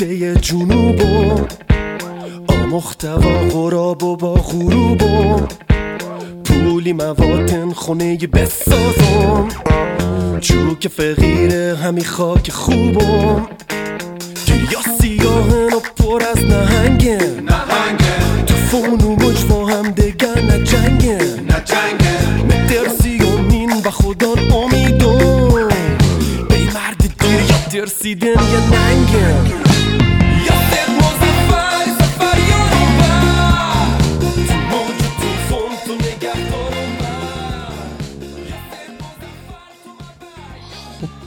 خطه جنوبم آمختوا غراب و با غروبم پولی مواتن خونه بسازم چو که فقیر همی خاک خوبم دریا سیاهن و پر از نهنگن تو فون و هم دگر نجنگن درسی امین و خدا امیدم ای مرد دیر یا درسیدن یا ننگن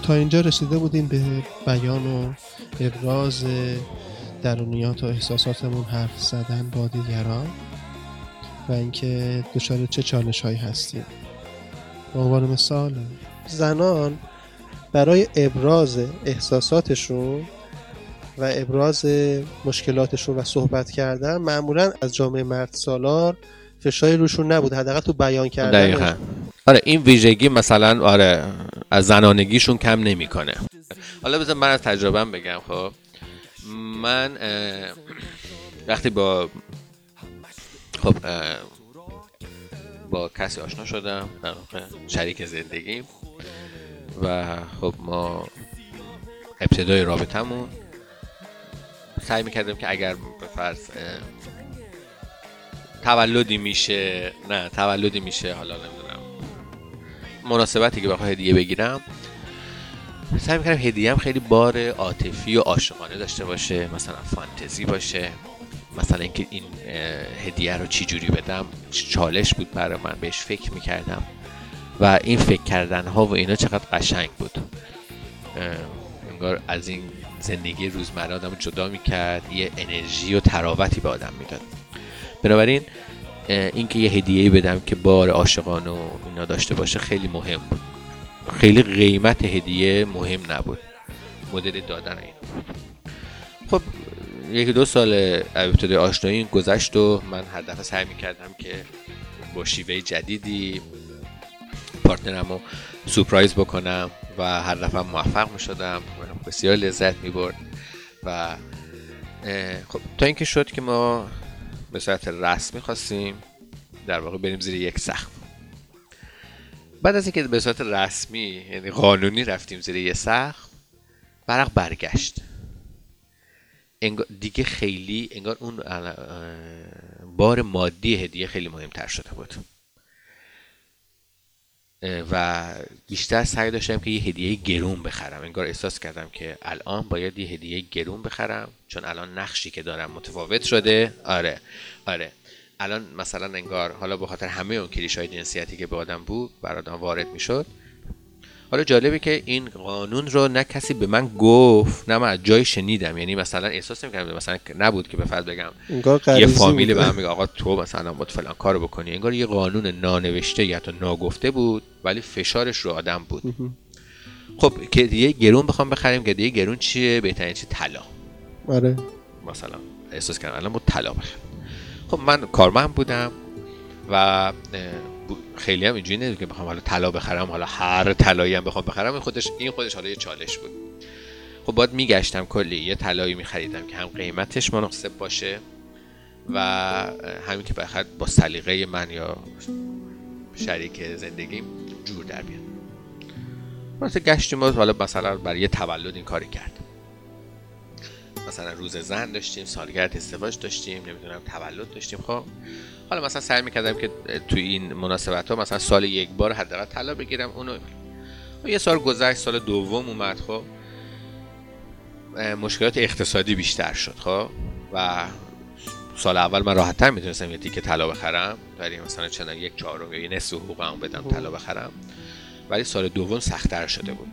تا اینجا رسیده بودیم به بیان و ابراز درونیات و احساساتمون حرف زدن با دیگران و اینکه دچار چه چالش هایی هستیم. به عنوان مثال زنان برای ابراز احساساتشون و ابراز مشکلاتشون و صحبت کردن معمولا از جامعه مرد سالار فشاری روشون نبود حداقل تو بیان کردن دقیقا. آره این ویژگی مثلا آره از زنانگیشون کم نمی‌کنه. حالا بذار من از تجربهم بگم خب. من وقتی با خب با کسی آشنا شدم شریک زندگیم و خب ما ابتدای رابطمون سعی می‌کردیم که اگر به فرض تولدی میشه نه تولدی میشه حالا نمی‌دونم. مناسبتی که بخوام هدیه بگیرم. سعی می‌کردم هدیه هم خیلی بار عاطفی و عاشقانه داشته باشه مثلا فانتزی باشه. مثلا اینکه این هدیه رو چی جوری بدم چالش بود برای من بهش فکر می‌کردم. و این فکر کردن ها و اینا چقدر قشنگ بود. انگار از این زندگی روزمره آدم جدا می‌کرد یه انرژی و تراوتی به آدم می‌داد. بنابراین اینکه یه هدیه بدم که بار عاشقانه و اینا داشته باشه خیلی مهم بود. خیلی قیمت هدیه مهم نبود. مدل دادن این. خب یکی دو سال ابتدای آشنایی گذشت و من هر دفعه سعی می‌کردم که با شیوه جدیدی پارتنرم رو سورپرایز بکنم و هر دفعه موفق می‌شدم. بسیار لذت می‌برد و خب تا اینکه شد که ما به صورت رسمی خواستیم. در واقع بریم زیر یک سقف. بعد از اینکه به صورت رسمی یعنی قانونی رفتیم زیر یه سقف برق برگشت. دیگه خیلی انگار اون بار مادی هدیه خیلی مهمتر شده بود. و بیشتر سعی داشتم که یه هدیه گرون بخرم. انگار احساس کردم که الان باید یه هدیه گرون بخرم چون الان نقشی که دارم متفاوت شده. آره آره. الان مثلا انگار حالا به خاطر همه اون کلیش های جنسیتی که به آدم بود بر آدم وارد می‌شد حالا جالبه که این قانون رو نه کسی به من گفت نه من از جای شنیدم. یعنی مثلا احساس نمی‌کردم مثلا نبود که به فرض بگم یه فامیل بود. به هم میگه آقا تو مثلا باید فلان کارو بکنی. انگار یه قانون نانوشته یا حتی ناگفته بود ولی فشارش رو آدم بود. خب که دیگه گرون بخوام بخریم که دیگه گرون چیه؟ بهترین چی؟ طلا. آره. مثلا احساس کردم الان باید طلا بخرم خب من کارمند بودم و خیلی هم اینجوری که بخوام حالا طلا بخرم حالا هر طلایی هم بخوام بخرم. این خودش این خودش حالا یه چالش بود. خب باید میگشتم کلی. یه طلایی میخریدم که هم قیمتش مناسب باشه و همین که بخاطر با سلیقه من یا شریک زندگیم جور در بیاد. واسه گشتیم حالا مثلا برای یه تولد این کاری کرد. مثلا روز زن داشتیم سالگرد ازدواج داشتیم نمی‌دونم تولد داشتیم. خب حالا مثلا سعی می‌کردم که تو این مناسبت ها مثلا سال یک بار حداقل طلا بگیرم. اونو و یه سال گذشت سال دوم اومد. خب مشکلات اقتصادی بیشتر شد. خب و سال اول من راحتتر می‌تونستم یه تیکه طلا بخرم. ولی مثلا چند یک چهارم یا یه نصف حقوقم بدم طلا بخرم. ولی سال دوم سختتر شده بود.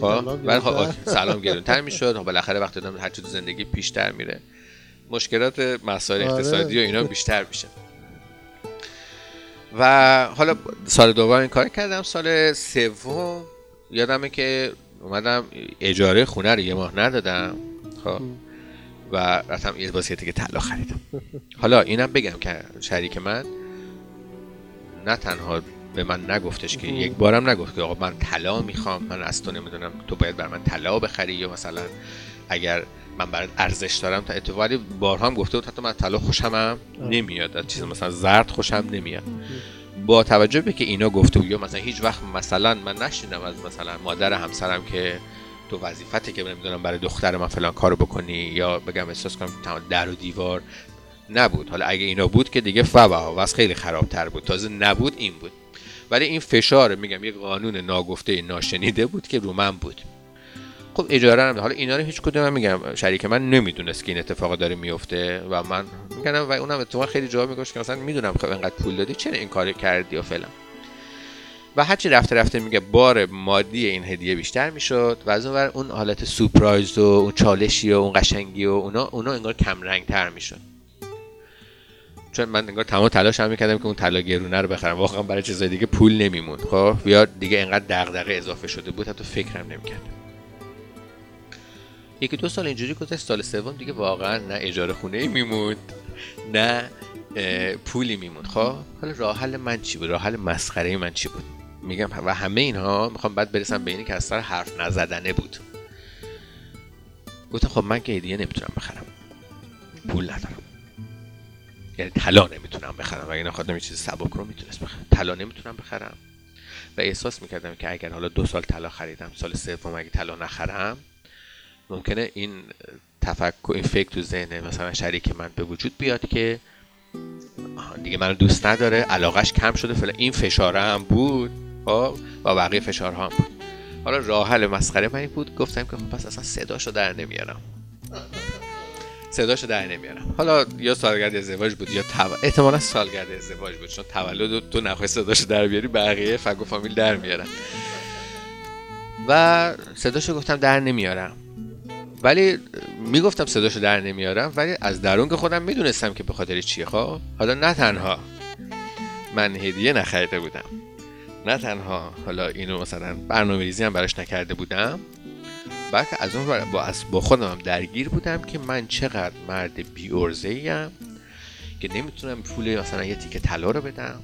خب ولی خب سلام گرونتر می‌شد. خب بالاخره وقتی آدم هر چیز زندگی پیشتر میره. مشکلات مسائل آره. اقتصادی و اینا بیشتر میشه. و حالا سال دوم این کار کردم. سال سوم یادمه که اومدم اجاره خونه رو یه ماه ندادم. خب و رفتم یه باسکتی که طلا خریدم. حالا اینم بگم که شریک من نه تنها به من نگفتش که یک بارم نگفت که آقا من طلا می‌خوام من از تو نمی‌دونم تو باید بر من طلا بخری یا مثلا اگر من برای ارزش دارم تا اتفاقی بارها هم گفته بود حتی من طلا خوشم هم نمیاد از چیز مثلا زرد خوشم نمیاد. با توجه به که اینا گفته بود یا مثلا هیچ وقت مثلا من نشیدم از مثلا مادر همسرم که تو وظیفته که نمی‌دونم برای دختر من فلان کارو بکنی یا بگم احساس کنم در و دیوار نبود. حالا اگه اینا بود که دیگه فبا و خیلی خرابتر بود. تازه نبود این بود. ولی این فشار میگم یه قانون ناگفته ناشنیده بود که رو من بود. خب اجاره هم حالا اینا رو هیچ کدوم من میگم شریک من نمی‌دونست که این اتفاق داره میفته و من میگم و اونم اتفاق خیلی جواب میگوش که مثلا می‌دونم خب اینقدر پول دادی چرا این کار کردی و فلان. و هرچی رفته رفته میگه بار مادی این هدیه بیشتر می‌شد و از اون اون حالت سورپرایز و اون چالشی و اون قشنگی و اونا اونا انگار کم رنگ تر می‌شد. چون من انگار تمام تلاش هم می‌کردم که اون طلا گرونه رو بخرم. واقعا برای چیزای دیگه پول نمیمون خب یا دیگه انقدر دغدغه اضافه شده بود حتی فکرم نمی‌کردم یکی دو سال اینجوری گذشت سال سوم دیگه واقعا نه اجاره خونه ای میموند نه پولی میموند. خب حالا راه حل من چی بود؟ راه حل مسخره من چی بود؟ میگم و همه اینها می‌خوام بعد برسم به اینی که از سر حرف نزدنه بود. گفتم خب من که هدیه نمی‌تونم بخرم. پول ندارم. یعنی طلا نمی‌تونم بخرم. و اینا خودم چیز سبک رو می‌تونست بخرم. طلا نمی‌تونم بخرم. و احساس می‌کردم که اگر حالا دو سال طلا خریدم سال سوم اگه طلا نخرم ممکنه این تفکر این فکر تو ذهن مثلا شریک من به وجود بیاد که دیگه منو دوست نداره علاقش کم شده فعلا این فشاره هم بود. خب، و بقیه فشارها هم بود. حالا راه حل مسخره من بود گفتم که خب پس اصلا صداشو در نمیارم. صداشو در نمیارم. حالا یا سالگرد ازدواج بود یا تو... احتمالا سالگرد ازدواج بود چون تولد تو نخواهی صداشو در بیاری بقیه فگ و فامیل در میارن. و صداشو گفتم در نمیارم. ولی می‌گفتم صداشو در نمیارم ولی از درون که خودم می‌دونستم که به خاطر چیه خب؟ حالا نه تنها من هدیه نخریده بودم نه تنها حالا اینو مثلا برنامه ریزی هم براش نکرده بودم بلکه از اون با, با خودم هم درگیر بودم که من چقدر مرد بی ام که نمی‌تونم پول مثلا یه تیکه طلا رو بدم.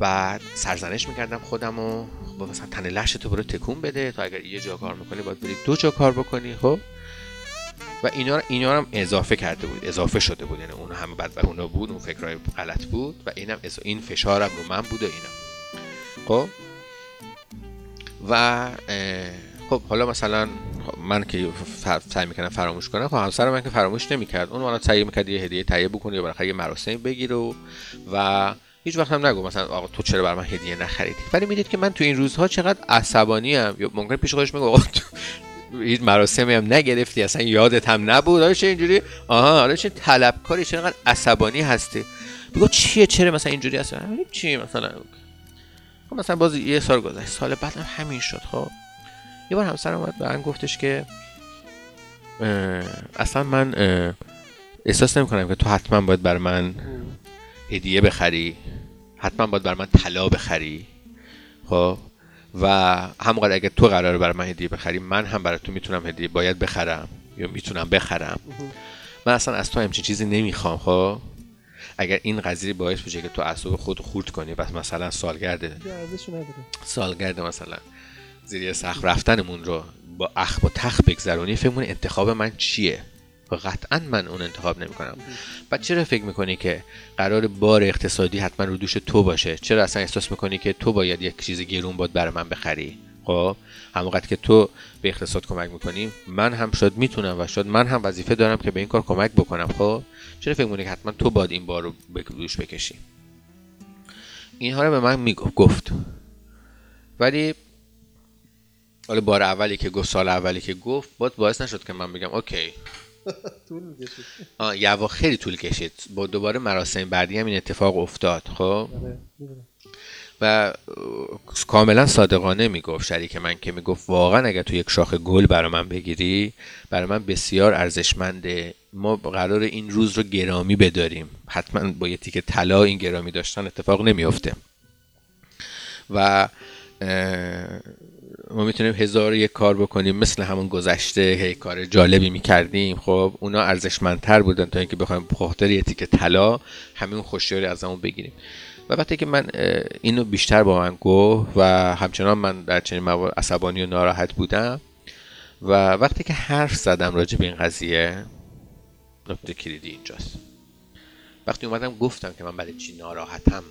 و سرزنش می‌کردم خودم و با مثلا تن لحش تو برو تکون بده. تا اگر یه جا کار می‌کنی باید بری دو جا کار بکنی خب؟ و اینا اینا هم اضافه کرده بود. اضافه شده بود. یعنی اون همه بعد اونا بود اون فکرهای غلط بود و اینم این فشارم رو من بود و اینا. خب؟ و خب حالا مثلا من که سعی می‌کنم فراموش کنم خب همسر من که فراموش نمی‌کرد. اون حالا سعی می‌کرد یه هدیه تهیه بکنه یا برای یه مراسم بگیره و, و هیچ وقت هم نگو مثلا آقا تو چرا بر من هدیه نخریدی؟ ولی می‌دید که من تو این روزها چقدر عصبانی ام. یا ممکن پیش خودش میگه آقا هیچ مراسمی هم نگرفتی اصلا یادت هم نبود. حالا چه اینجوری؟ آها حالا چه طلبکاری چرا عصبانی هستی. بگو چیه؟ چرا مثلا اینجوری هست چی مثلا. خب مثلا باز یه سال گذشت سال بعدم همین شد خب. یه بار همسر اومد به من گفتش که اصلا من احساس نمی کنم که تو حتما باید بر من هدیه بخری حتما باید بر من طلا بخری خب؟ و همونقدر اگه تو قراره برای من هدیه بخری من هم برای تو می‌تونم هدیه باید بخرم یا می‌تونم بخرم. من اصلا از تو همچین چیزی نمی‌خوام خب؟ اگر این قضیه باعث بشه که تو اعصاب خود خورد کنی و مثلا سالگرده. سالگرد مثلا. زیر سخت رفتنمون رو با اخ و تخ بگذرونی فکر انتخاب من چیه؟ و قطعا من اون انتخاب نمی کنم بعد چرا فکر می‌کنی که قرار بار اقتصادی حتما رو دوش تو باشه؟ چرا اصلا احساس می‌کنی که تو باید یک چیز گرون باد برای من بخری؟ خب همونقدر که تو به اقتصاد کمک می‌کنی من هم شاید می‌تونم و شاید من هم وظیفه دارم که به این کار کمک بکنم. خب چرا فکر می‌کنی که حتما تو باید این بار رو دوش بکشی؟ اینها رو به من می‌گفت. گفت. ولی حالا بار اولی که گفت سال اولی که گفت باید باعث نشد که من بگم اوکی. طول کشید خیلی طول کشید. با دوباره مراسم بعدی هم این اتفاق افتاد خب؟ آره، و کاملا صادقانه می‌گفت شریک من که می‌گفت واقعا اگر تو یک شاخه گل برای من بگیری برای من بسیار ارزشمنده ما قرار این روز رو گرامی بداریم. حتما با یه تیکه طلا این گرامی داشتن اتفاق نمیافته. و ما می‌تونیم هزار یک کار بکنیم مثل همون گذشته هی کار جالبی می‌کردیم. خب اونا ارزشمندتر بودن تا اینکه بخوایم بخاطر یه تیکه طلا همین خوشیاری از همون بگیریم. و وقتی که من اینو بیشتر با من گفت و همچنان من در چنین موارد عصبانی و ناراحت بودم و وقتی که حرف زدم راجع به این قضیه نکته کلیدی اینجاست. وقتی اومدم گفتم که من برای چی ناراحتم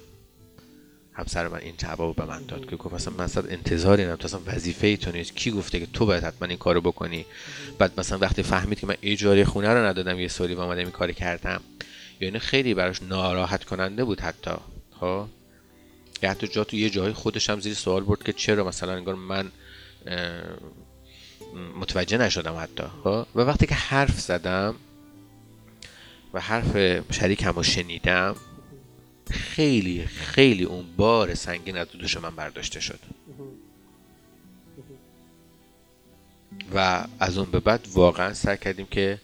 همسر من این جواب به من داد که گفت اصلا من اصلا انتظاری ندارم تو اصلا وظیفه تو نیست. کی گفته که تو باید حتما این کارو بکنی؟ بعد مثلا وقتی فهمید که من اجاره خونه رو ندادم یه سالی و اومدم این کار کردم. یعنی خیلی براش ناراحت کننده بود حتی. ها یا حتی جا تو یه جای خودش هم زیر سوال برد که چرا مثلا انگار من متوجه نشدم حتی. ها و وقتی که حرف زدم و حرف شریکم رو شنیدم خیلی خیلی اون بار سنگین از دوش من برداشته شد. و از اون به بعد واقعا سعی کردیم که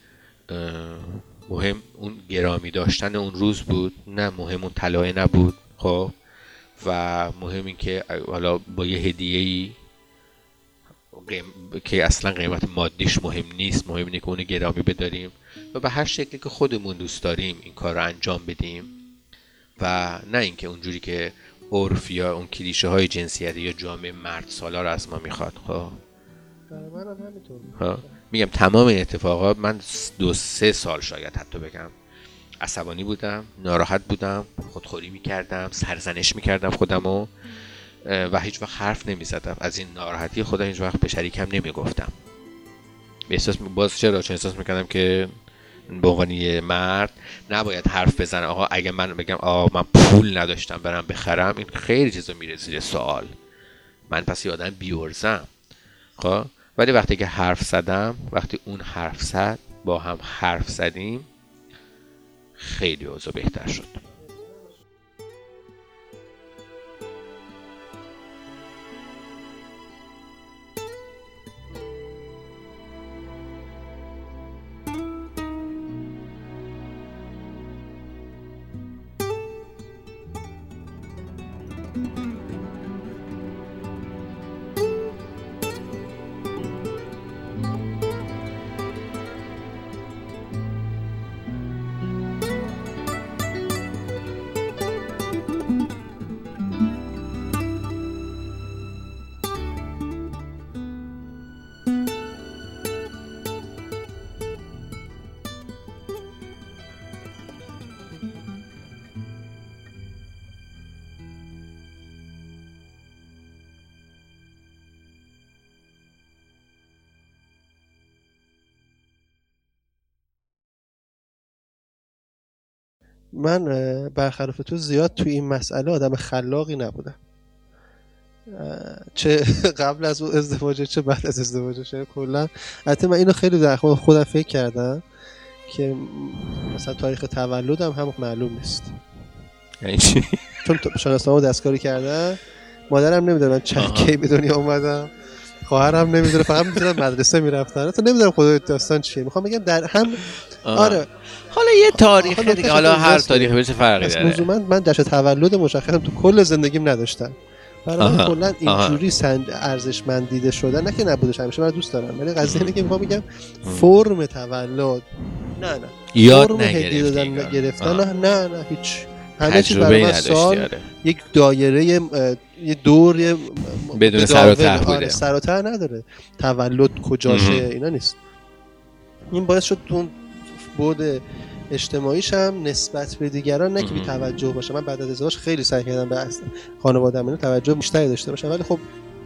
مهم اون گرامی داشتن اون روز بود نه مهم اون طلایه نبود خب؟ و مهم این که حالا با یه هدیه ای که اصلا قیمت مادیش مهم نیست مهم اینه که اون گرامی بداریم. و به هر شکلی که خودمون دوست داریم این کار رو انجام بدیم. و نه اینکه اونجوری که عرف یا اون کلیشه های جنسیتی یا جامعه مرد سالا رو از ما می‌خواد خب؟ خب؟ میگم تمام این اتفاقات من دو سه سال شاید حتی بگم عصبانی بودم ناراحت بودم خودخوری می‌کردم سرزنش می‌کردم خودمو و هیچ وقت حرف نمی‌زدم. از این ناراحتی خودم هیچ وقت به شریکم نمی‌گفتم. احساس باز چرا؟ چون احساس می‌کردم که به عنوان یه مرد نباید حرف بزنه. آقا اگه من بگم آقا من پول نداشتم برم بخرم این خیلی چیزا میره زیر سوال. من پس یادم بیورزم خب؟ ولی وقتی که حرف زدم وقتی اون حرف زد با هم حرف زدیم خیلی اوضاع بهتر شد. من برخلاف تو زیاد توی این مسئله آدم خلاقی نبودم. چه قبل از اون ازدواج چه بعد از ازدواج چه کلا. البته من اینو خیلی در خودم فکر کردم که مثلا تاریخ تولدم هم معلوم نیست. یعنی چی؟ چون شناسنامه دستکاری کردم. مادرم نمی‌دونه من چند کی به دنیا اومدم. خواهرم نمی‌دونه فقط می‌دونم مدرسه می‌رفتن تو نمی‌دونم خدا داستان چیه. می‌خوام بگم در هم آره. حالا یه تاریخ دیگه حالا هر تاریخی بشه فرقی داره؟ من من جشن تولد مشخصم تو کل زندگیم نداشتم. برای کلا اینجوری ارزشمند دیده شدن نه که نبودش همیشه من دوست دارم. ولی قضیه اینه که می‌خوام بگم فرم تولد. نه نه. یاد نگرفتی گرفتن. نه نه نه هیچ. همه چی تجربه برای من سال آره. یک دایره یه دور یه بدون سر و ته آره، بوده. سر و ته نداره. تولد کجاشه. اینا نیست. این باعث شد تو اون بود اجتماعیش هم نسبت به دیگران نه که. توجه باشه. من بعد از ازدواج خیلی سعی کردم به اصل خانواده‌ام توجه بیشتری داشته باشم. ولی خب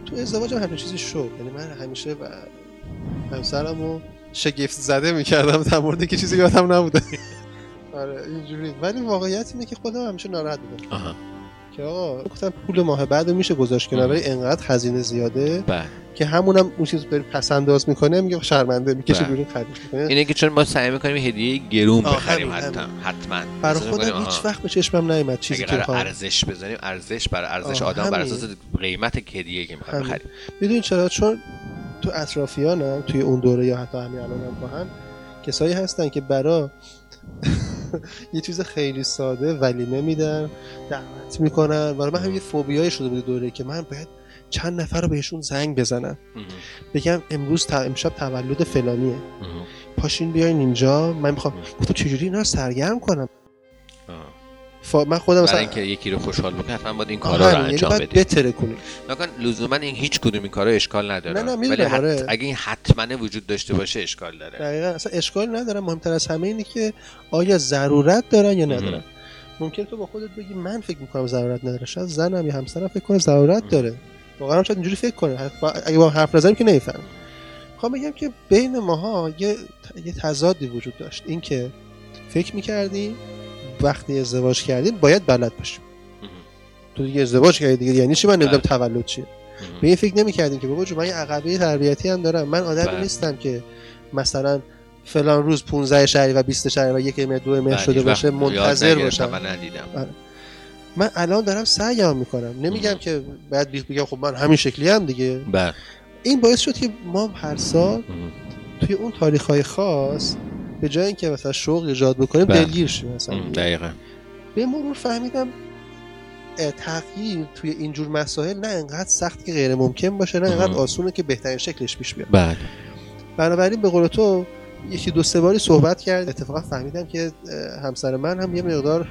تو ازدواج هم همین چیزی شد. یعنی من همیشه و همسرمو شگفت زده می‌کردم در مورد که چیزی یادم نبوده. آره اینجوری. ولی واقعیت اینه که خودم همیشه ناراحت بودم. که آقا گفتم پول ماه بعد رو میشه گذاشت کنار ولی انقدر خزینه زیاده بله. که همونم اون چیز بری پس انداز می‌کنه میگه شرمنده می‌کشه بله. بیرون خرید می‌کنه. اینه که چون ما سعی می‌کنیم هدیه گرون بخریم حتی حتما برای خودم هیچ وقت به چشمم نیومد چیزی که ارزش بزنیم ارزش بر ارزش آدم بر. اساس قیمت هدیه که می‌خوایم. بخریم. می‌دونی چرا؟ چون تو اطرافیانم توی اون دوره یا حتی همین الان هم با هم کسایی هستن که برا یه چیز خیلی ساده ولیمه میدن دعوت می‌کنن برای من هم یه فوبیای شده بود دوره که من باید چند نفر رو بهشون زنگ بزنم. بگم امروز تا امشب تولد فلانیه. پاشین بیاین اینجا من می‌خوام گفتم چجوری اینا رو سرگرم کنم. فا... من خودم برای مثلا اینکه یکی رو خوشحال بکنی حتما باید این کارا رو یعنی انجام باید بدی. بتره کنی. نکن لزوما این هیچ کدوم این کارا اشکال نداره. نه، نه، ولی حت... آره. اگه این حتما وجود داشته باشه اشکال داره. دقیقا اصلا اشکال ندارم. مهمتر از همه اینه که آیا ضرورت دارن یا ندارن؟ ممکن تو با خودت بگی من فکر می‌کنم ضرورت نداره. شاید زنم یا همسرم فکر کنه ضرورت. داره. واقعا شاید اینجوری فکر کنه. اگه با حرف نزنیم که نمیفهم می‌خوام بگم که بین ماها یه یه تضادی وجود داشت. اینکه فکر می‌کردیم وقتی ازدواج کردیم باید بلد باشیم. تو دیگه ازدواج کردی دیگه یعنی چی من نمی‌دونم بله. تولد چیه. به این فکر نمی‌کردیم که بابا جون من یه عقبه تربیتی هم دارم من آدمی بله. نیستم که مثلا فلان روز 15 شهری و 20 شهری و یک مهر دو مهر بله، شده باشه منتظر باشم و ندیدم من الان دارم سعیم می‌کنم نمیگم. که بعد بگم خب من همین شکلی هم دیگه بله این باعث شد که ما هر سال. توی اون تاریخ های خاص به جای اینکه مثلا شوق ایجاد بکنیم بله. دلگیر شیم مثلا. دقیقا به مرور فهمیدم تغییر توی اینجور مسائل نه انقدر سخت که غیر ممکن باشه نه انقدر. آسونه که بهترین شکلش پیش بیاد بله بنابراین به قول تو یکی دو سه باری صحبت کرد اتفاقا فهمیدم که همسر من هم یه مقدار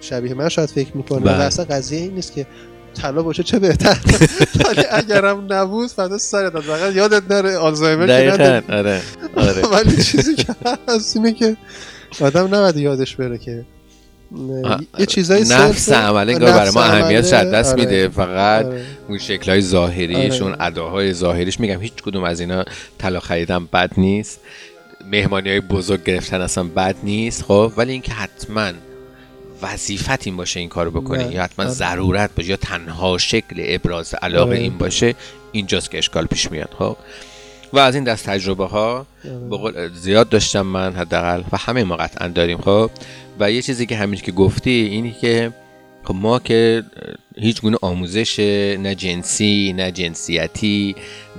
شبیه من شاید فکر می‌کنه بله. و اصلا قضیه این نیست که طلا باشه چه بهتر؟ ولی اگرم نبود فدا سرت از فقط یادت نره آلزایمر. دقیقا آره آره. ولی چیزی که هست اینه که آدم نباید یادش بره که یه چیزایی نفس عمل انگار برای ما اهمیت از دست آره، میده. فقط آره. اون شکلهای ظاهریش آره. اون اداهای ظاهریش. میگم هیچ کدوم از اینا طلا خریدن بد نیست. مهمانی های بزرگ گرفتن اصلا بد نیست خب؟ ولی اینکه حتما وظیفت این باشه این کارو بکنی نه. یا حتما آره. ضرورت باشه یا تنها شکل ابراز علاقه آره. این باشه اینجاست که اشکال پیش میاد خب و از این دست تجربه ها آره. زیاد داشتم من حداقل و همه ما قطعا داریم خب و یه چیزی که همین که گفتی اینی که خب ما که هیچ گونه آموزش نه جنسی نه جنسیتی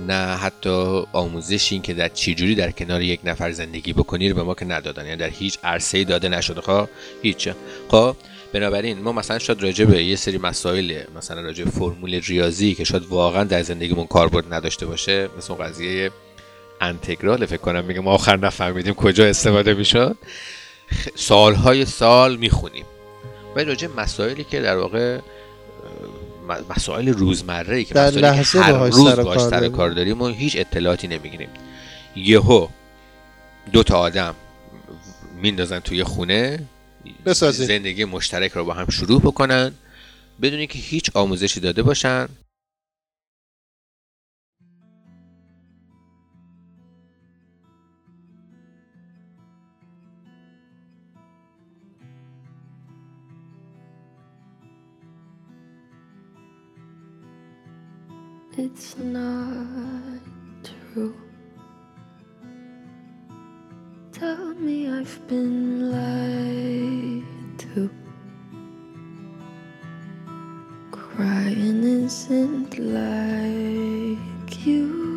نه حتی آموزشی این که در چجوری در کنار یک نفر زندگی بکنی رو به ما که ندادن. یعنی در هیچ عرصه‌ای داده نشده. خب؟ هیچ. خب؟ بنابراین ما مثلا شاید راجع به یه سری مسائل مثلا راجع فرمول ریاضی که شاید واقعا در زندگیمون کاربرد نداشته باشه مثل اون قضیه انتگرال فکر کنم میگه ما آخر نفهمیدیم کجا استفاده می‌شد. سالهای سال می‌خونیم. ولی راجع مسائلی که در واقع مسائل روزمره ای که در مسائلی که لحظه هر روز سر کار سر. کار داریم و هیچ اطلاعاتی نمی‌گیریم یهو دو تا آدم میندازن توی خونه بسازیم. زندگی مشترک رو با هم شروع بکنن بدون که هیچ آموزشی داده باشن It's not true. Tell me I've been lied to. Crying isn't like you.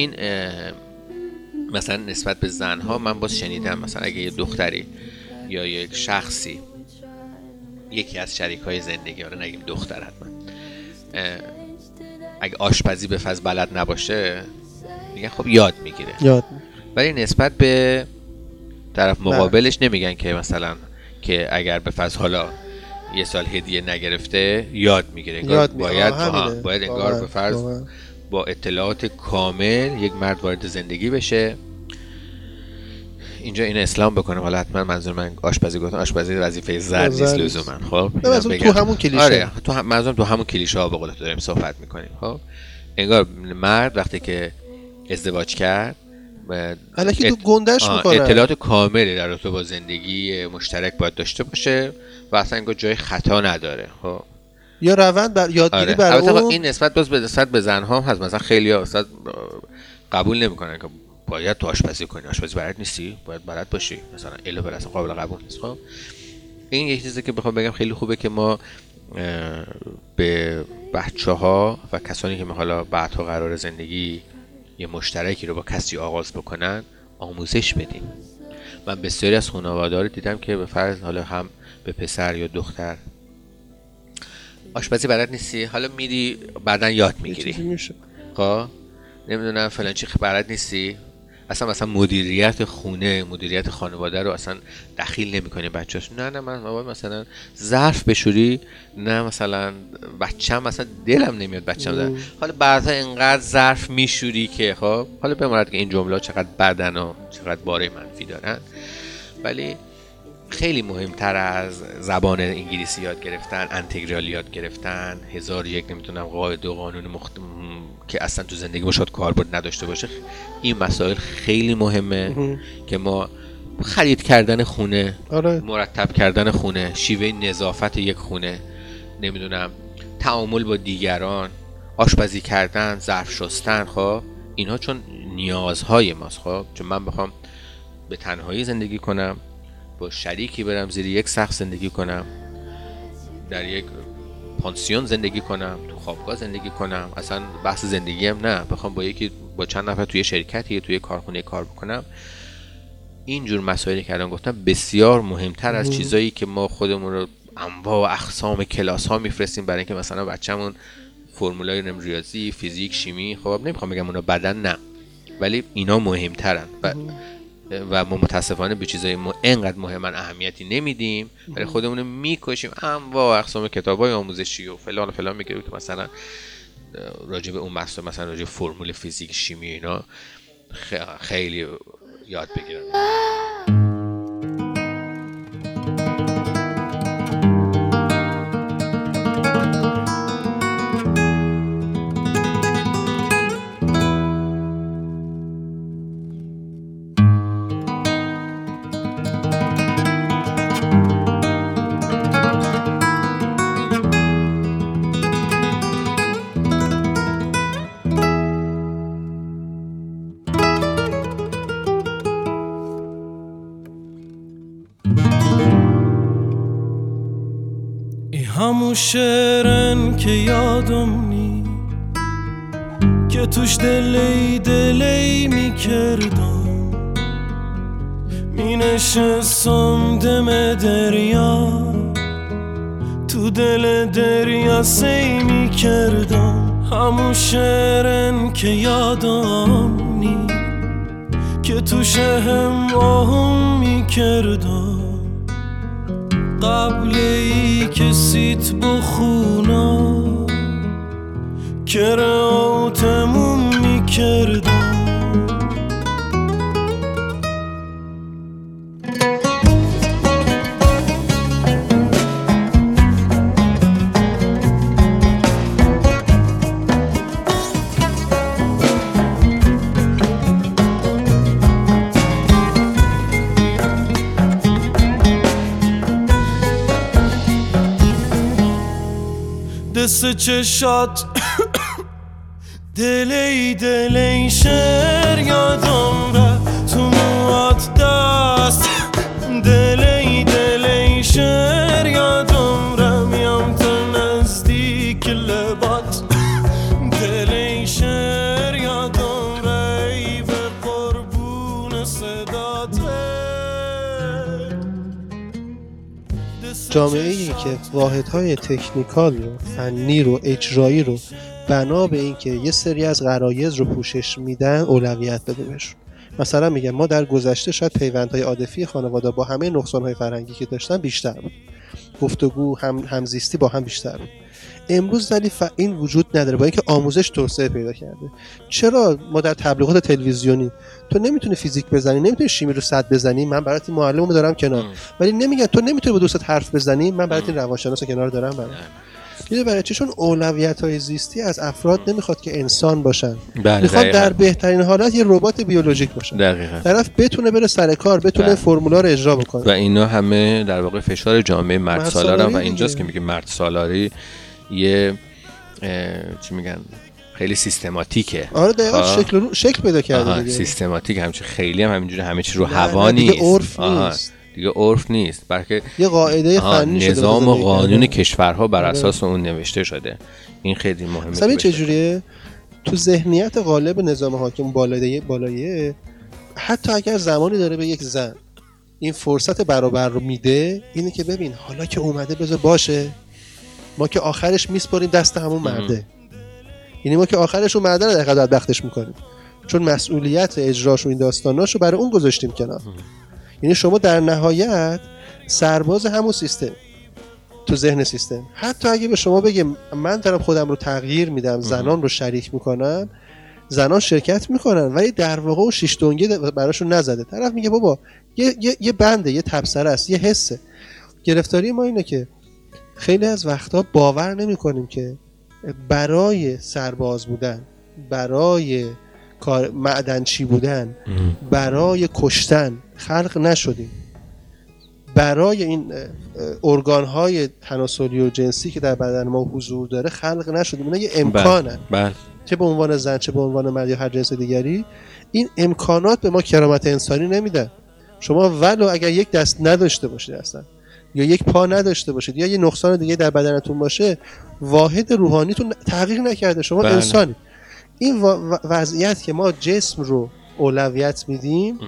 این مثلا نسبت به زنها من باز شنیدم مثلا اگه یه دختری یا یک شخصی یکی از شریک های زندگی آره نگیم دختر حتما اگه آشپزی به فضل بلد نباشه میگن خب یاد می‌گیره. یاد. ولی نسبت به طرف مقابلش نمیگن که مثلا که اگر به فضل حالا یه سال هدیه نگرفته یاد می‌گیره. یاد باید آه،. باید انگار به فرض. با اطلاعات کامل یک مرد وارد زندگی بشه. اینجا این اسلام بکنم. حالا حتما منظور من آشپزی گفتم آشپزی وظیفه زن نیست. لزوما. خب. تو همون کلیشه. آره تو هم منظورم تو همون کلیشه ها به قول تو داریم صحبت می‌کنیم. خب انگار مرد وقتی که ازدواج کرد الکی تو ات- گندش آه، می‌کنن اطلاعات کاملی در رابطه با زندگی مشترک باید داشته باشه و اصلا انگار جای خطا نداره. خب یا روند بر یادگیری آره. برای خب اون این نسبت باز به نسبت به زنها هم هست. مثلا خیلی ها قبول نمی‌کنن که باید تو آشپزی کنی. آشپزی بلد نیستی؟ باید بلد باشی. مثلا الو برسه قابل قبول نیست. خب این یک چیزی که بخوام بگم خیلی خوبه که ما به بچه ها و کسانی که حالا بعدها قرار زندگی یه مشترکی رو با کسی آغاز بکنن آموزش بدیم. من بسیاری از خانواده رو دیدم که به فرض حالا هم به پسر یا دختر آشپزی بلد نیستی؟ حالا میری بعدا یاد می‌گیری. میشه. خب؟ نمی‌دونم فلان چی بلد نیستی؟ اصلا مثلا مدیریت خونه مدیریت خانواده رو اصلا دخیل نمی‌کنه بچه‌اش نه نه من بابا مثلا ظرف بشوری نه مثلا بچم مثلا دلم نمیاد بچم در حالا بعضا اینقدر ظرف میشوری که خب حالا بماند که این جمله چقدر بدن و چقدر باره منفی دارن. ولی خیلی مهمتر از زبان انگلیسی یاد گرفتن انتگرال یاد گرفتن. هزار یک نمی‌تونم قاعده و قانون مخت... م- که اصلا تو زندگی ما شاید کاربرد نداشته باشه. این مسائل خیلی مهمه که ما خرید کردن خونه آره. مرتب کردن خونه شیوه نظافت یک خونه نمی‌دونم تعامل با دیگران آشپزی کردن ظرف شستن خب؟ اینها چون نیازهای ماست خب؟ چون من بخوام به تنهایی زندگی کنم با شریکی برم زیر یک سقف زندگی کنم. در یک پانسیون زندگی کنم تو خوابگاه زندگی کنم. اصلا بحث زندگی هم نه. بخوام با یکی با چند نفر توی شرکتی توی کارخونه کار بکنم. اینجور مسائلی که الان گفتم بسیار مهمتر از چیزایی که ما خودمون رو انواع و اقسام کلاس ها میفرستیم برای اینکه مثلا بچه‌مون فرمولای ریاضی فیزیک شیمی خب نمی‌خوام بگم اونا بدن نه. ولی اینا مهمترن. و و ما متاسفانه به چیزای ما انقدر مهمن اهمیتی نمیدیم. ولی خودمون رو می‌کشیم. انواع و اقسام کتاب های آموزشی و فلان و فلان می‌گیریم که مثلا راجع به اون مسئله مثلا راجع فرمول فیزیک شیمی اینا خیلی یاد بگیرن شعرن که یادم نی که توش دلی دلی می‌کردم. می نشستم دم دریا تو دل دریا سی می‌کردم. همون شعرن که یادم نی که توش هم آهم می‌کردم. قبل ای که سیت بخونا کراتمون می‌کردم. دست چشات دلی دلی شر یادم را تو موات دست دلی دلی شر جامعه ای که واحدهای تکنیکال رو فنی رو اجرایی رو بنا به اینکه یه سری از غرایز رو پوشش میدن اولویت بده بهشون. مثلا میگم ما در گذشته شاید پیوندهای عاطفی خانواده با همه نقصانهای فرهنگی که داشتن بیشتر بود. گفتگو هم همزیستی با هم بیشتر بود. امروز ولی ف... این وجود نداره با اینکه آموزش توسعه پیدا کرده. چرا ما در تبلیغات تلویزیونی؟ تو نمی‌تونی فیزیک بزنی نمی‌تونی شیمی رو صد بزنی من برات این معلمو دارم کنار. ولی نمیگن تو نمی‌تونی با دوستت حرف بزنی من برات این روانشناس کنار دارم برات می‌دونی برای چی؟ چون اولویت های زیستی از افراد نمی‌خواد که انسان باشن. بله می‌خواد دقیقاً. در بهترین حالت یه ربات بیولوژیک باشن دقیقا. طرف بتونه بره سر کار بتونه بله. فرمولا رو اجرا بکنه. و اینا همه در واقع فشار جامعه مرد و اینجاست که. میگه مرد سالاری یه چی میگن خیلی سیستماتیکه آره دقیقا. شکل رو شکل پیدا کرده دیگه سیستماتیک همچین خیلی هم همینجوری همه چی رو هوا نه، دیگه نیست عرف نیست. دیگه عرف نیست بلکه یه قاعده فنی شده نظام و قانون کردن. کشورها بر آره. اساس اون نوشته شده این خیلی مهمه بشه. چجوریه تو ذهنیت غالب نظام حاکم بالاییه بالاییه حتی اگر زمانی داره به یک زن این فرصت برابر رو میده اینه که ببین حالا که اومده بذار باشه ما که آخرش میسپاریم دست همون مرده. یعنی ما که آخرش اون مرده رو در حقیقت بختش می‌کنیم. چون مسئولیت اجراش و این داستاناش رو برای اون گذاشتیم کنار. یعنی شما در نهایت سرباز همون سیستم. تو ذهن سیستم. حتی اگه به شما بگه من دارم خودم رو تغییر میدم زنان رو شریک می‌کنم زنان شرکت می‌کنن ولی در واقع اون شیش دنگه براشون نزده. طرف میگه بابا یه, یه, یه بنده یه تبصره است یه حسه. گرفتاری ما اینه که خیلی از وقتا باور نمی‌کنیم که برای سرباز بودن برای کار معدنچی بودن برای کشتن خلق نشدیم. برای این ارگان های تناسلی و جنسی که در بدن ما حضور داره خلق نشدیم. اینا یه امکانن بله. چه به عنوان زن چه به عنوان مرد یا هر جنس دیگری این امکانات به ما کرامت انسانی نمیدن. شما ولو اگر یک دست نداشته باشید اصلا. یا یک پا نداشته باشید یا یه نقصان دیگه در بدنتون باشه واحد روحانیتون تغییر نکرده. شما بله. انسانی. این وضعیت که ما جسم رو اولویت میدیم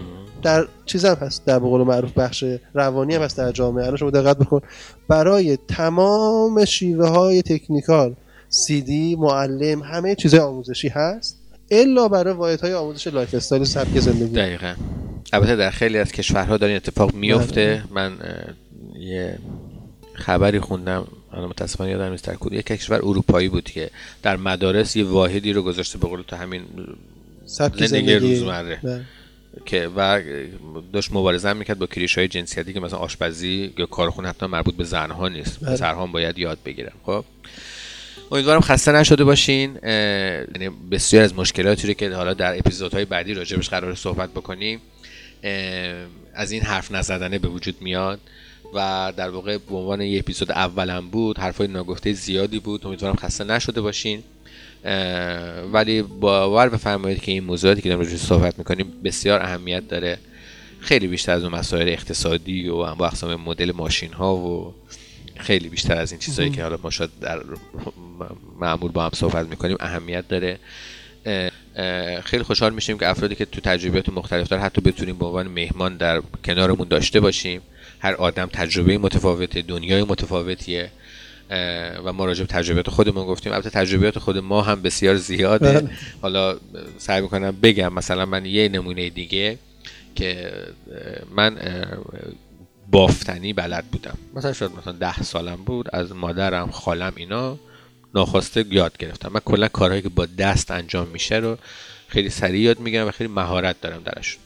در چیز هم هست. در به قول معروف بخش روانی هم هست در جامعه. الان شما دقت بکن. برای تمام شیوه های تکنیکال سیدی معلم همه چیزهای آموزشی هست الا برای واحد های آموزش lifestyle سبک زندگی. دقیقا. البته در خیلی از کشورها داره این اتفاق بله. میفته من اه، یه خبری خوندم الان متاسفانه یادم نیست در کدوم یک کشور اروپایی بود که در مدارس یه واحدی رو گذاشته به قول تو همین سبک زندگی روزمره. بله. که و داشت مبارزه هم می‌کرد با کلیشه های جنسیتی که مثلا آشپزی یا کار خونه حتی مربوط به زنها نیست بله. پسرها هم باید یاد بگیرن خب امیدوارم خسته نشده باشین یعنی بسیار از مشکلاتی رو که حالا در اپیزودهای بعدی راجبش قرار صحبت بکنیم از این حرف نزدنه به وجود میاد و در واقع به عنوان یه اپیزود اولم بود حرفای ناگفته زیادی بود. امیدوارم خسته نشده باشین. ولی باور بفرمایید که این موضوعاتی که داریم راجعش صحبت می‌کنیم بسیار اهمیت داره. خیلی بیشتر از اون مسائل اقتصادی و انواع اقسام مدل ماشین ها و خیلی بیشتر از این چیزهایی که حالا ما شاید در معمول با هم صحبت می‌کنیم اهمیت داره. خیلی خوشحال میشیم که افرادی که تو تجربیات مختلف داره حتی بتونیم به عنوان مهمان در کنارمون داشته باشیم. هر آدم تجربه متفاوته دنیای متفاوتیه و ما راجع به تجربیات خودمون گفتیم. البته تجربیات خود ما هم بسیار زیاده. بله. حالا سعی می‌کنم بگم مثلا من یه نمونه دیگه که من بافتنی بلد بودم. مثلا شاید مثلا ده سالم بود از مادرم خالم اینا ناخواسته یاد گرفتم. من کلا کارهایی که با دست انجام میشه رو خیلی سریع یاد می‌گیرم و خیلی مهارت دارم درش.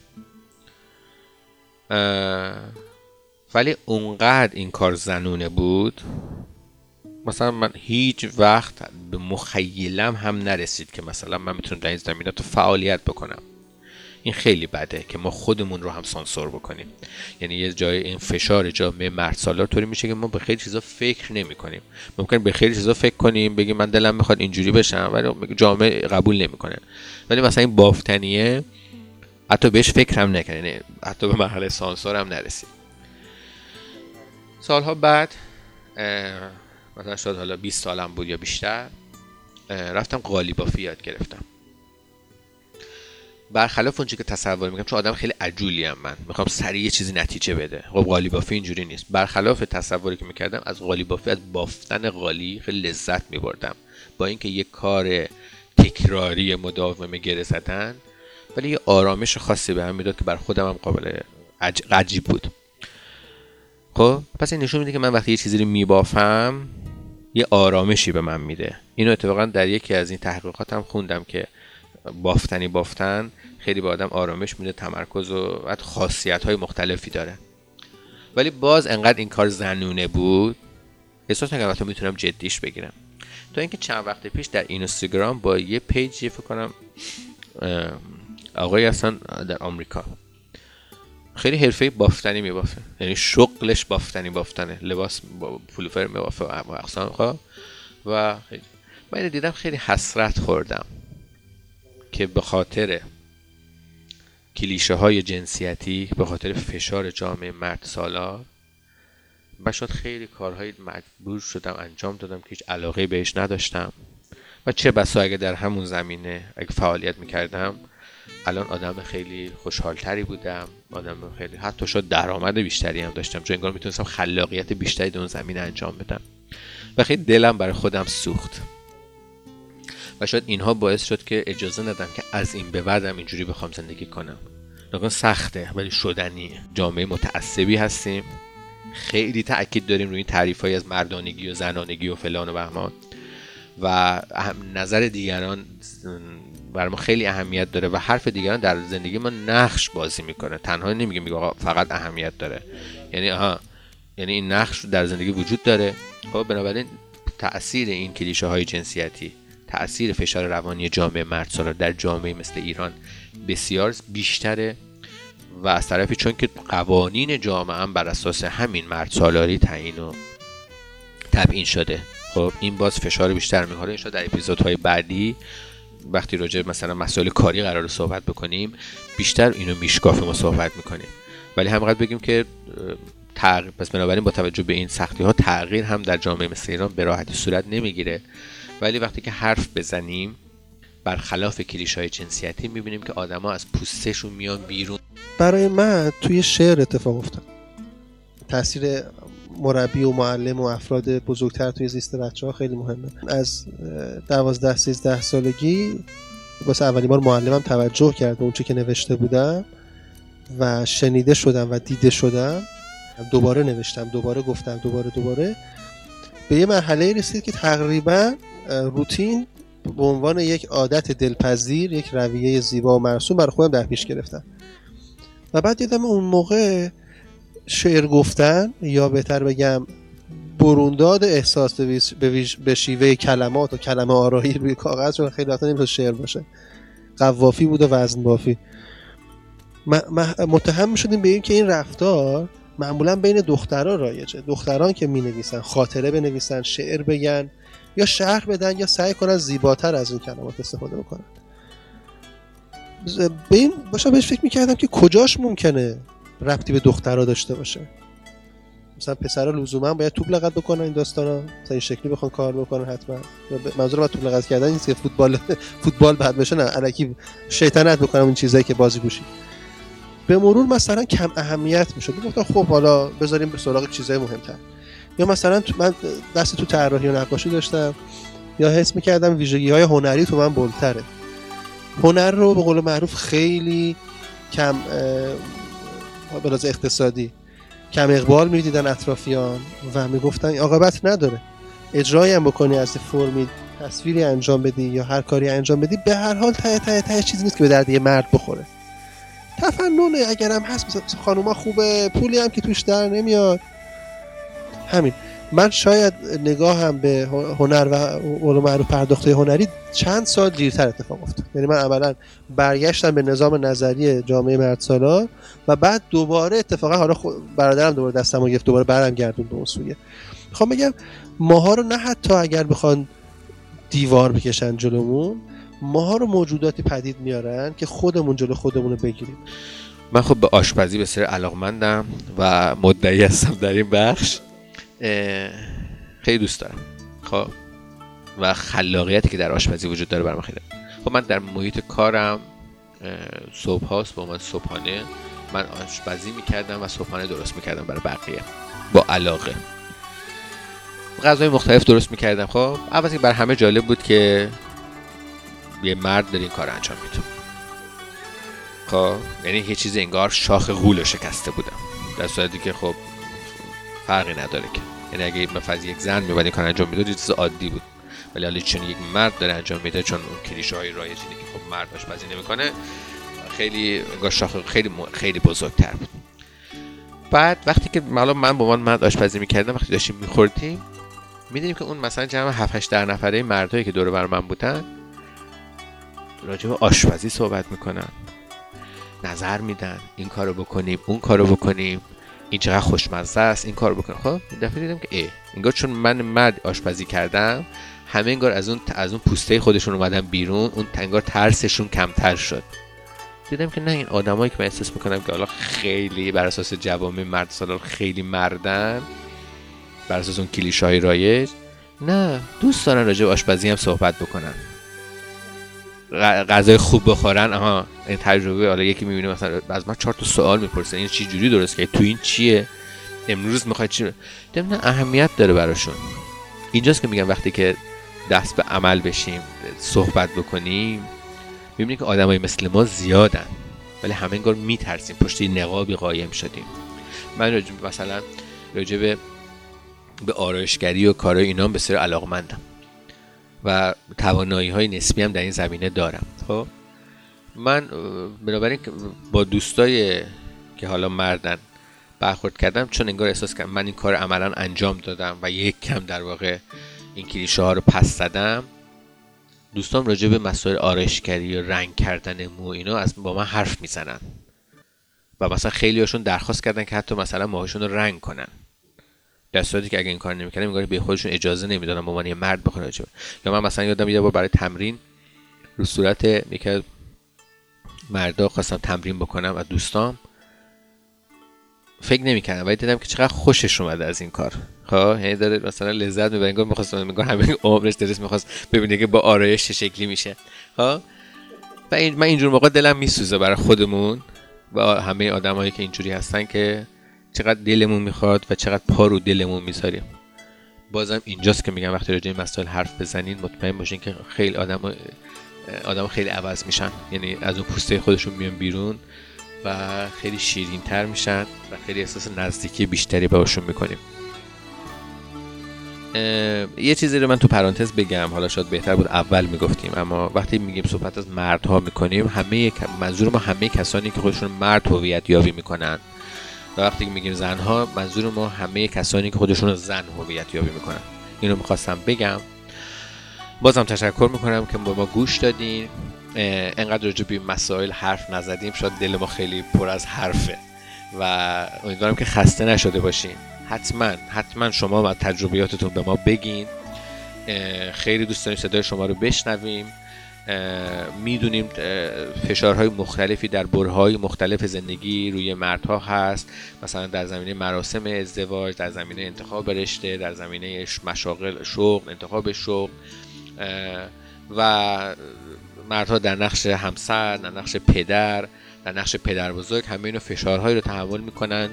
ولی اونقدر این کار زنونه بود مثلا من هیچ وقت به مخیلم هم نرسید که مثلا من می‌تونم در این زمینات فعالیت بکنم. این خیلی بده که ما خودمون رو هم سانسور بکنیم. یعنی یه جای این فشار جامعه مرد سالار طوری میشه که ما به خیلی چیزا فکر نمی کنیم. ممکن به خیلی چیزا فکر کنیم بگیم من دلم می‌خواد اینجوری بشم ولی جامعه قبول نمی‌کنه ولی مثلا این بافتنیه حتی بهش فکر هم نکنه یعنی حتی به مرحله سانسور هم نرسید. سالها بعد مثلا شاید حالا 20 سالم بود یا بیشتر رفتم قالی بافی یاد گرفتم. برخلاف اونچه که تصور می‌کنم چون آدم خیلی عجولیم من. می‌خوام سریع یه چیزی نتیجه بده. خب قالی بافی اینجوری نیست. برخلاف تصوری که می‌کردم از قالی بافی از بافتن قالی خیلی لذت میبردم. با اینکه یه کار تکراری مداوم گره زدن ولی یه آرامش خاصی به هم می‌داد که بر خودم هم قابل عج... عجیب بود. خب پس این نشون میده که من وقتی یه چیزی رو میبافم یه آرامشی به من میده. اینو اتفاقا در یکی از این تحقیقاتم خوندم که بافتنی بافتن خیلی به آدم آرامش میده تمرکز و حتی خاصیت های مختلفی داره. ولی باز انقدر این کار زنونه بود احساس نکردم حتی می‌تونم جدیش بگیرم. تا اینکه چند وقت پیش در اینستاگرام با یه پیجی فکر کنم آقایی هستن در آمریکا. خیلی حرفه بافتنی میبافه. یعنی شغلش بافتنی بافتنه. لباس با پولوفر میبافه. و اقسام خب. و من دیدم خیلی حسرت خوردم که به خاطر کلیشه های جنسیتی به خاطر فشار جامعه مرد سالار و خیلی کارهایی مجبور شدم انجام دادم که هیچ علاقه بهش نداشتم. و چه بسا اگه در همون زمینه اگه فعالیت می‌کردم الان آدم خیلی خوشحالتری بودم آدم خیلی حتی شاید درآمد بیشتری هم داشتم چون انگار می‌تونستم خلاقیت بیشتری در اون زمینه انجام بدم. و خیلی دلم برای خودم سوخت. و شاید اینها باعث شد که اجازه ندم که از این به بعدم اینجوری بخوام زندگی کنم. نگاه سخته ولی شدنیه جامعه متعصبی هستیم. خیلی تاکید داریم روی این تعریف های از مردانگی و زنانگی و فلان و بهمان. و نظر دیگران بر ما خیلی اهمیت داره و حرف دیگران در زندگی ما نقش بازی می‌کنه. تنها نمیگه میگه فقط اهمیت داره. یعنی آها یعنی این نقش در زندگی وجود داره. خب بنابراین تاثیر این کلیشه های جنسیتی تاثیر فشار روانی جامعه مرد در جامعه مثل ایران بسیار بیشتره و از طرفی چون که قوانین جامعه هم بر اساس همین مرد سالاری تعیین و تبیین شده. خب این باز فشار بیشتر می‌کنه این در اپیزودهای بعدی وقتی راجع مثلا مسائل کاری قرار صحبت بکنیم بیشتر اینو میشکافیم ما صحبت می‌کنیم. ولی همقدر بگیم که تغییر پس بنابراین با توجه به این سختی ها تغییر هم در جامعه مثل ایران به راحتی صورت نمی‌گیره. ولی وقتی که حرف بزنیم برخلاف کلیش های جنسیتی می‌بینیم که آدما از پوستشون میان بیرون. برای من توی شعر اتفاق افتاد. تاثیر مربی و معلم و افراد بزرگتر توی زیست بچه ها خیلی مهمه. از دوازده سیزده سالگی واسه اولین بار معلمم توجه کرد به اونچه که نوشته بودم و شنیده شدم و دیده شدم. دوباره نوشتم دوباره گفتم دوباره دوباره. به یه مرحله رسید که تقریبا روتین به عنوان یک عادت دلپذیر یک رویه زیبا و مرسوم برای خودم در پیش گرفتم. و بعد دیدم اون موقع شعر گفتن یا بهتر بگم برونداد احساس به شیوه کلمات و کلمه آرایی روی کاغذ چون خیلی وقتا نمی‌تونه شعر باشه. قوافی بود و وزن بافی. متهم شدیم به این که این رفتار معمولا بین دخترها رایجه. دختران که می نویسن خاطره بنویسن شعر بگن یا شهر بدن یا سعی کنن زیباتر از این کلمات استفاده بکنن. به این باشم بهش فکر می‌کردم که کجاش ممکنه ربطی به دخترها داشته باشه. مثلا پسرها لزوما باید توپ لغت بکنن این داستانا. مثلا این شکلی بخوان کار بکنن حتما. منظور من توپ لغت کردن نیست که فوتبال فوتبال بعد بشه نه. الکی شیطنت بکنم این چیزایی که بازی گوشی. به مرور مثلا کم اهمیت می‌شد گفتم خب حالا بذاریم به سراغ چیزای مهمتر. یا مثلا من دست تو طراحی و نقاشی داشتم. یا حس می‌کردم ویژگی های هنری تو من بلتره. هنر رو به قول معروف خیلی کم به اقتصادی. کم اقبال می‌دیدن اطرافیان و می‌گفتن عاقبت نداره. اجرایی هم بکنی از فرمی تصویری انجام بدی یا هر کاری انجام بدی به هر حال ته ته ته چیزی نیست که به درد یه مرد بخوره. تفننه اگرم هست مثلا خانوما خوبه پولی هم که توش در نمیاد. همین. من شاید نگاهم به هنر و علوم معروف پرداخته هنری چند سال دیرتر اتفاق افتاد. یعنی من اولا برگشتم به نظام نظری جامعه مرد سالار و بعد دوباره اتفاقا حالا برادرم دوباره دستم گرفت دوباره برم گردون به اون سویه. می‌خوام بگم ماها رو نه حتی اگر بخوان دیوار بکشن جلومون ماها رو موجوداتی پدید میارن که خودمون جلو خودمون رو بگیریم. من خب به آشپزی بسیار علاقمندم و مدعی هستم در این بخش. خیلی دوست دارم. خب. و خلاقیتی که در آشپزی وجود داره برام خیلی. خب من در محیط کارم صبح هاست با من صبحانه. من آشپزی می‌کردم و صبحانه درست می‌کردم برای بقیه. با علاقه. غذای مختلف درست می‌کردم. خب اول بر همه جالب بود که یه مرد داره این کار انجام میده. خب یعنی یه چیز انگار شاخ غول شکسته بودم در صورتی که خب فرقی نداره که. یعنی اگه مثلا یک زن میباد این کار انجام می‌داد چیز عادی بود. ولی حالا چون یک مرد داره انجام میده چون اون کلیشه های رایج اینه که خب مرد آشپزی نمی‌کنه خیلی انگار شاخ خیلی خیلی بزرگتر بود. بعد وقتی که حالا من با من مرد آشپزی می‌کردم وقتی داشتیم میخوردیم می‌دونیم که اون مثلا جمع 7 8 نفره مردایی که دور بر من بودن راجع به آشپزی صحبت می‌کنن. نظر میدن. این کارو بکنیم اون کارو بکنیم. این چقدر خوشمزه است این کارو بکنم خب این دفعه دیدم که ای انگار چون من مرد آشپزی کردم همه انگار از اون از اون پوسته خودشون اومدن بیرون اون انگار ترسشون کمتر شد. دیدم که نه این آدمایی که من احساس می‌کنم که حالا خیلی بر اساس جوامع مرد سالار خیلی مردن بر اساس اون کلیشه های رایج نه دوست دارن راجع به آشپزی هم صحبت بکنن. غذای خوب بخورن. آها این تجربه حالا یکی می‌بینه مثلا از من چهار تا سوال می‌پرسه این چی جوری درست که تو این چیه؟ امروز می‌خوای چی؟ نه اهمیت داره براشون. اینجاست که میگم وقتی که دست به عمل بشیم صحبت بکنیم می‌بینیم که آدمای مثل ما زیادن. ولی همه انگار میترسیم پشت نقابی قایم شدیم. من راجع به- مثلا راجع به آرایشگری و کارهای اینا بسیار علاقمندم. و توانایی های نسبی هم در این زمینه دارم. خب؟ من بنابراین با دوستای که حالا مردن برخورد کردم چون انگار احساس کردم من این کار عملا انجام دادم و یک کم در واقع این کلیشه ها رو پس زدم دوستان راجع به مسائل آرایشگری و رنگ کردن مو اینا از با من حرف می‌زنن. و مثلا خیلی هاشون درخواست کردن که حتی مثلا موهاشون رو رنگ کنن. در صورتی که اگه این کار نمی‌کردم انگار به خودشون اجازه نمی‌دادن به عنوان مرد بخوان راجع یا من مثلا یادم یه بار برای تمرین رو صورت یکی مردا خواستم تمرین بکنم و دوستام. فکر نمی‌کردم ولی دیدم که چقدر خوشش اومده از این کار. خب هی داره مثلا لذت می‌بره انگار می‌خواست انگار همه عمرش درست می‌خواست ببینه که با آرایش چه شکلی میشه. خب و این من اینجور موقع دلم میسوزه برای خودمون و همه آدمایی که اینجوری هستن که چقدر دلمون می‌خواد و چقدر پا رو دلمون می‌ذاریم. بازم اینجاست که میگم وقتی راجع این مسائل حرف بزنین مطمئن باشین که خیلی آدم آدم خیلی عوض میشن. یعنی از اون پوسته خودشون میان بیرون و خیلی شیرین تر میشن و خیلی احساس نزدیکی بیشتری باشون می‌کنیم. یه چیزی رو من تو پرانتز بگم. حالا شاید بهتر بود اول می‌گفتیم اما وقتی میگیم صحبت از مردها می‌کنیم همه منظور ما همه کسانی که خودشون مرد هویت یابی می‌کنن. و وقتی که میگیم زنها منظور ما همه کسانی که خودشون زن هویت یابی می‌کنن. اینو می‌خواستم بگم. بازم تشکر می‌کنم که با ما گوش دادین. انقدر راجع به مسائل حرف نزدیم شاید دل ما خیلی پر از حرفه. و امیدوارم که خسته نشده باشین. حتما حتما شما و تجربیاتتون به ما بگین. خیلی دوست داریم صدای شما رو بشنویم. می‌دونیم فشارهای مختلفی در برهای مختلف زندگی روی مردها هست. مثلا در زمینه مراسم ازدواج در زمینه انتخاب رشته در زمینه مشاغل شغل انتخاب شغل. و مردها در نقش همسر در نقش پدر در نقش پدر بزرگ همه اینو فشارهایی رو تحمل می‌کنن.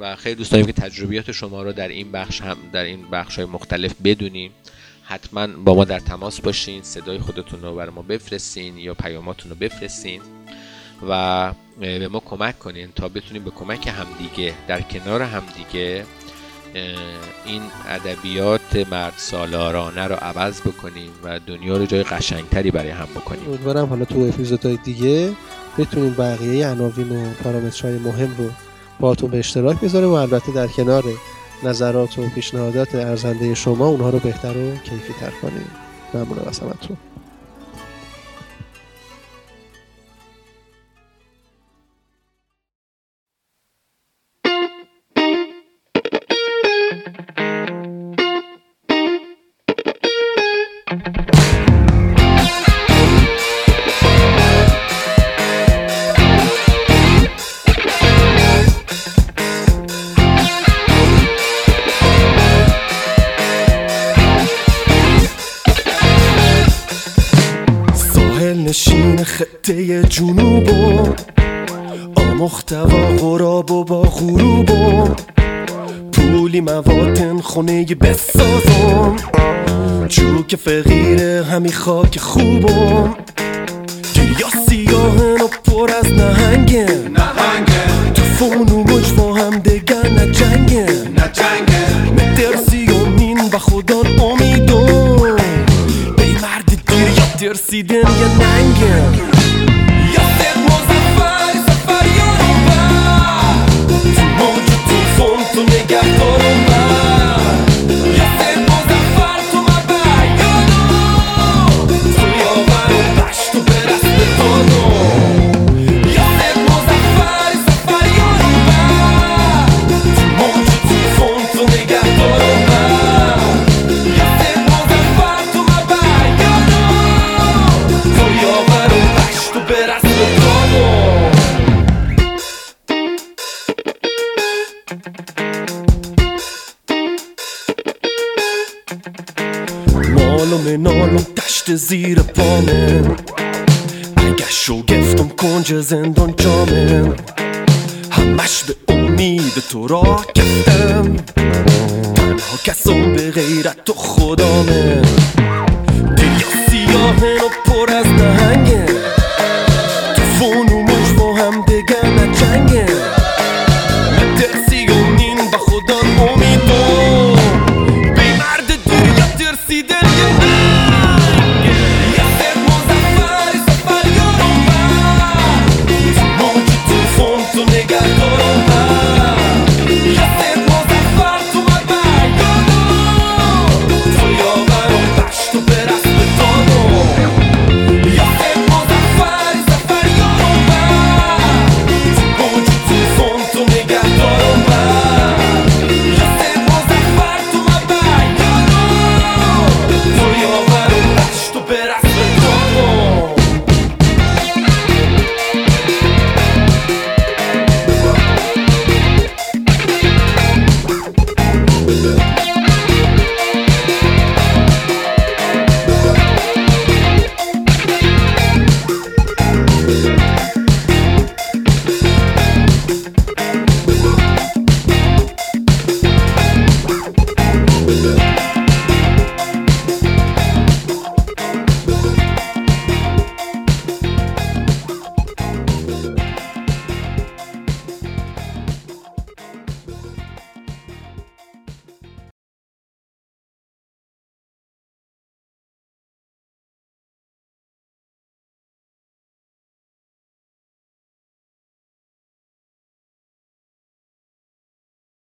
و خیلی دوست داریم که تجربیات شما رو در این بخش هم در این بخش های مختلف بدونیم. حتما با ما در تماس باشین صدای خودتون رو برای ما بفرستین یا پیاماتون رو بفرستین و به ما کمک کنین تا بتونیم به کمک همدیگه در کنار همدیگه این ادبیات مرد سالارانه رو عوض بکنیم و دنیا رو جای قشنگتری برای هم بکنیم. امیدوارم حالا تو اپیزودهای دیگه بتونیم بقیه عناوین و پارامترهای مهم رو باهاتون به اشتراک بذاریم و البته در کنار نظرات و پیشنهادات ارزنده شما اونها رو بهتر و کیفی تر کنیم ممنونم از همتون. آمختوا غراب و با غروب پولی مواتن خونه بسازم. چوک فقیر همی خاک خوبم دریا سیاهن و پر از نهنگن. تو فون و مجوا هم دگر نجنگن مترسی امین و خدا امیدم. بی مرد دیر یا ترسیدن یا ننگن. زیر پامن اگه شگفتم کنج زندان جامن همش به امید تو را کفتم. تنها کسم به غیرت تو خدامه.